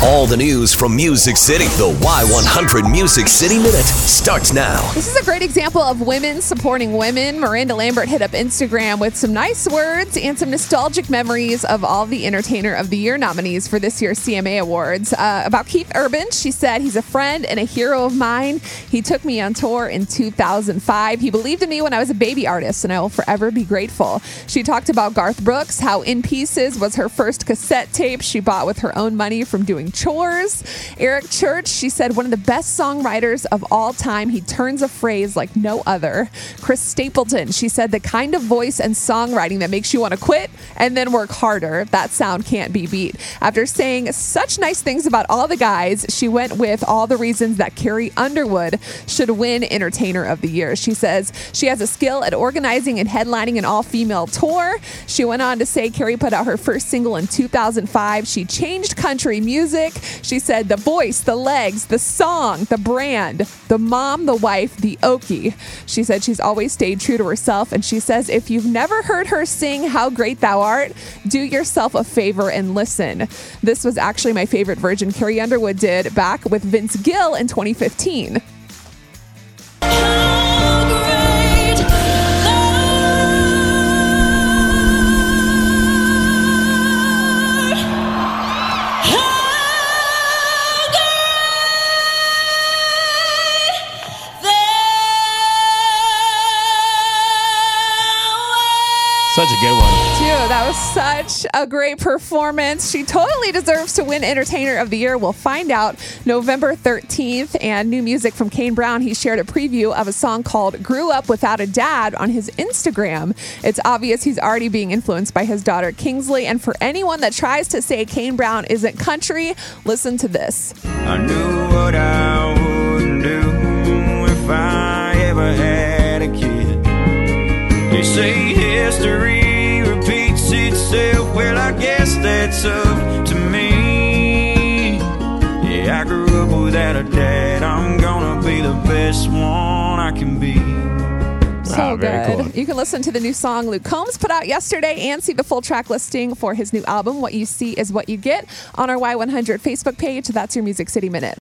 All the news from Music City. The Y100 Music City Minute starts now. This is a great example of women supporting women. Miranda Lambert hit up Instagram with some nice words and some nostalgic memories of all the Entertainer of the Year nominees for this year's CMA Awards. Uh, about Keith Urban, she said, He's a friend and a hero of mine. He took me on tour in 2005. He believed in me when I was a baby artist, and I will forever be grateful. She talked about Garth Brooks, how In Pieces was her first cassette tape she bought with her own money from doing chores. Eric Church, she said, one of the best songwriters of all time. He turns a phrase like no other. Chris Stapleton, she said, the kind of voice and songwriting that makes you want to quit and then work harder. That sound can't be beat. After saying such nice things about all the guys, she went with all the reasons that Carrie Underwood should win Entertainer of the Year. She says she has a skill at organizing and headlining an all female tour. She went on to say Carrie put out her first single in 2005. She changed country music. She said the voice, the legs, the song, the brand, the mom, the wife, the Okie. She said she's always stayed true to herself. And she says if you've never heard her sing How Great Thou Art, do yourself a favor and listen. This was actually my favorite version Carrie Underwood did back with Vince Gill in 2015. Such a good one. Dude, that was such a great performance. She totally deserves to win Entertainer of the Year. We'll find out November 13th. And new music from Kane Brown. He shared a preview of a song called Grew Up Without a Dad on his Instagram. It's obvious he's already being influenced by his daughter Kingsley. And for anyone that tries to say Kane Brown isn't country, listen to this. I knew what I wouldn't do if I ever had a kid. They say history that's up to me. Yeah, I grew up without a dad. I'm gonna be the best one I can be. So Ah, very good. cool. You can listen to the new song Luke Combs put out yesterday and see the full track listing for his new album, What You See Is What You Get, on our Y100 Facebook page. That's your Music City Minute.